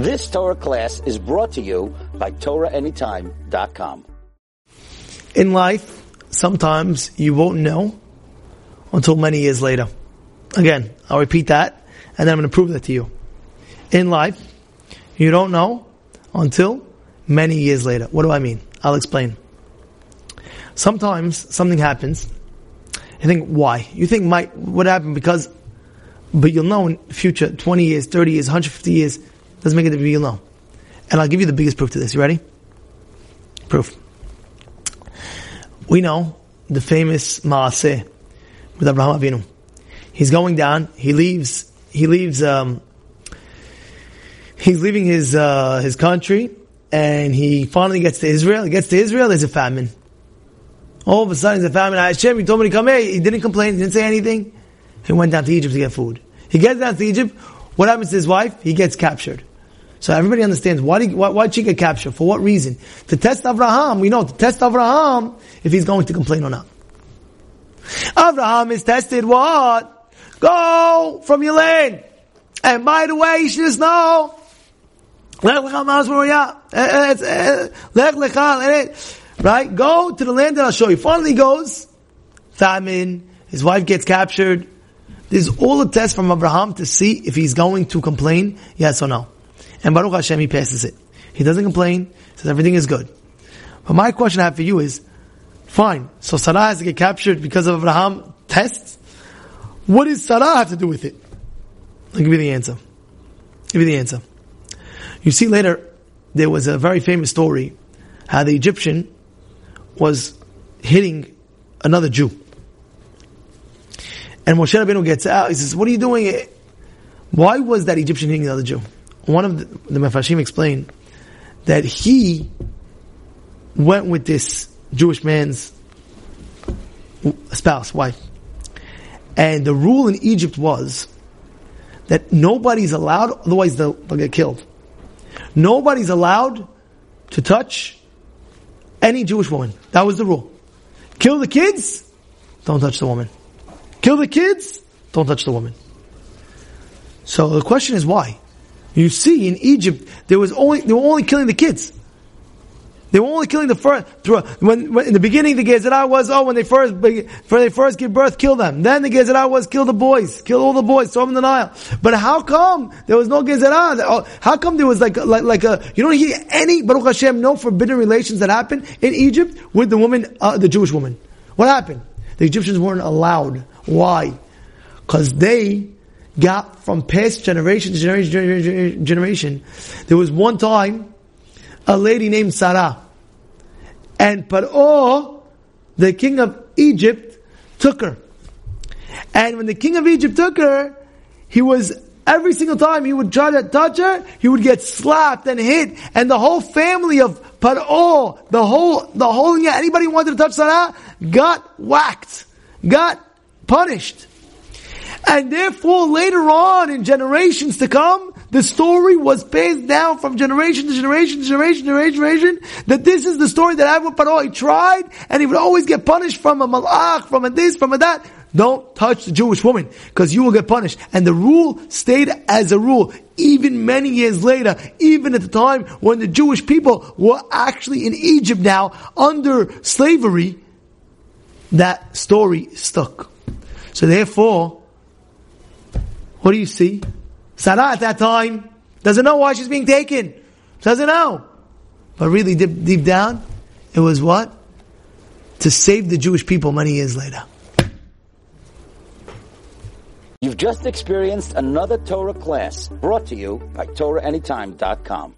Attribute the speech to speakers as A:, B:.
A: This Torah class is brought to you by TorahAnytime.com.
B: In life, sometimes you won't know until many years later. Again, I'll repeat that, and then I'm going to prove that to you. In life, you don't know until many years later. What do I mean? I'll explain. Sometimes something happens. You think, why? You think might, what happened because, but you'll know in future, 20 years, 30 years, 150 years, doesn't make it difference, you'll know. And I'll give you the biggest proof to this. You ready? Proof. We know the famous Maaseh with Abraham Avinu. He's going down, he leaves, he leaves, um, he's leaving his, uh, his country, and he finally gets to Israel. He gets to Israel, there's a famine. All of a sudden, there's a famine. Hashem, he told me to come here. He didn't complain. He didn't say anything. He went down to Egypt to get food. He gets down to Egypt. What happens to his wife? He gets captured. So everybody understands why did why, why get captured? For what reason? To test Abraham. We know to test Abraham if he's going to complain or not. Abraham is tested. What? Go from your land. And by the way, you should just know. Eh, eh, eh, right? Go to the land that I'll show you. Finally goes, famine, his wife gets captured. There's all the tests from Abraham to see if he's going to complain, yes or no. And Baruch Hashem, he passes it. He doesn't complain, says everything is good. But my question I have for you is, fine, so Sarah has to get captured because of Abraham tests? What does Sarah have to do with it? I'll give you the answer. I'll give you the answer. You see later, there was a very famous story how the Egyptian was hitting another Jew. And Moshe Rabbeinu gets out, he says, what are you doing? Why was that Egyptian hitting the other Jew? One of the, the Mefarshim explained that he went with this Jewish man's spouse, wife. And the rule in Egypt was that nobody's allowed, otherwise they'll, they'll get killed. Nobody's allowed to touch any Jewish woman. That was the rule. Kill the kids, don't touch the woman. Kill the kids, don't touch the woman. So the question is why? You see, in Egypt, there was only they were only killing the kids. They were only killing the first. When, when in the beginning, the Gezerah was oh, when they first when they first give birth, kill them. Then the Gezerah was kill the boys, kill all the boys, throw them in the Nile. But how come there was no Gezerah? Oh, how come there was like like like a you don't hear any Baruch Hashem no forbidden relations that happened in Egypt with the woman, uh, the Jewish woman? What happened? The Egyptians weren't allowed. Why? Because they got from past generation to generation, generation, generation. There was one time a lady named Sarah. And Paro, oh, the king of Egypt, took her. And when the king of Egypt took her, he was every single time he would try to touch her, he would get slapped and hit, and the whole family of Paro, oh, the whole, the whole, yeah, anybody wanted to touch Sarah, got whacked, got punished. And therefore, later on, in generations to come, the story was passed down from generation to generation to generation to generation, that this is the story that Abu Paro tried, and he would always get punished from a malach, from a this, from a that. Don't touch the Jewish woman, because you will get punished. And the rule stayed as a rule, even many years later, even at the time when the Jewish people were actually in Egypt now, under slavery, that story stuck. So therefore, what do you see? Sarah at that time doesn't know why she's being taken. Doesn't know. But really deep, deep down, it was what? To save the Jewish people many years later.
A: You've just experienced another Torah class brought to you by TorahAnytime.com.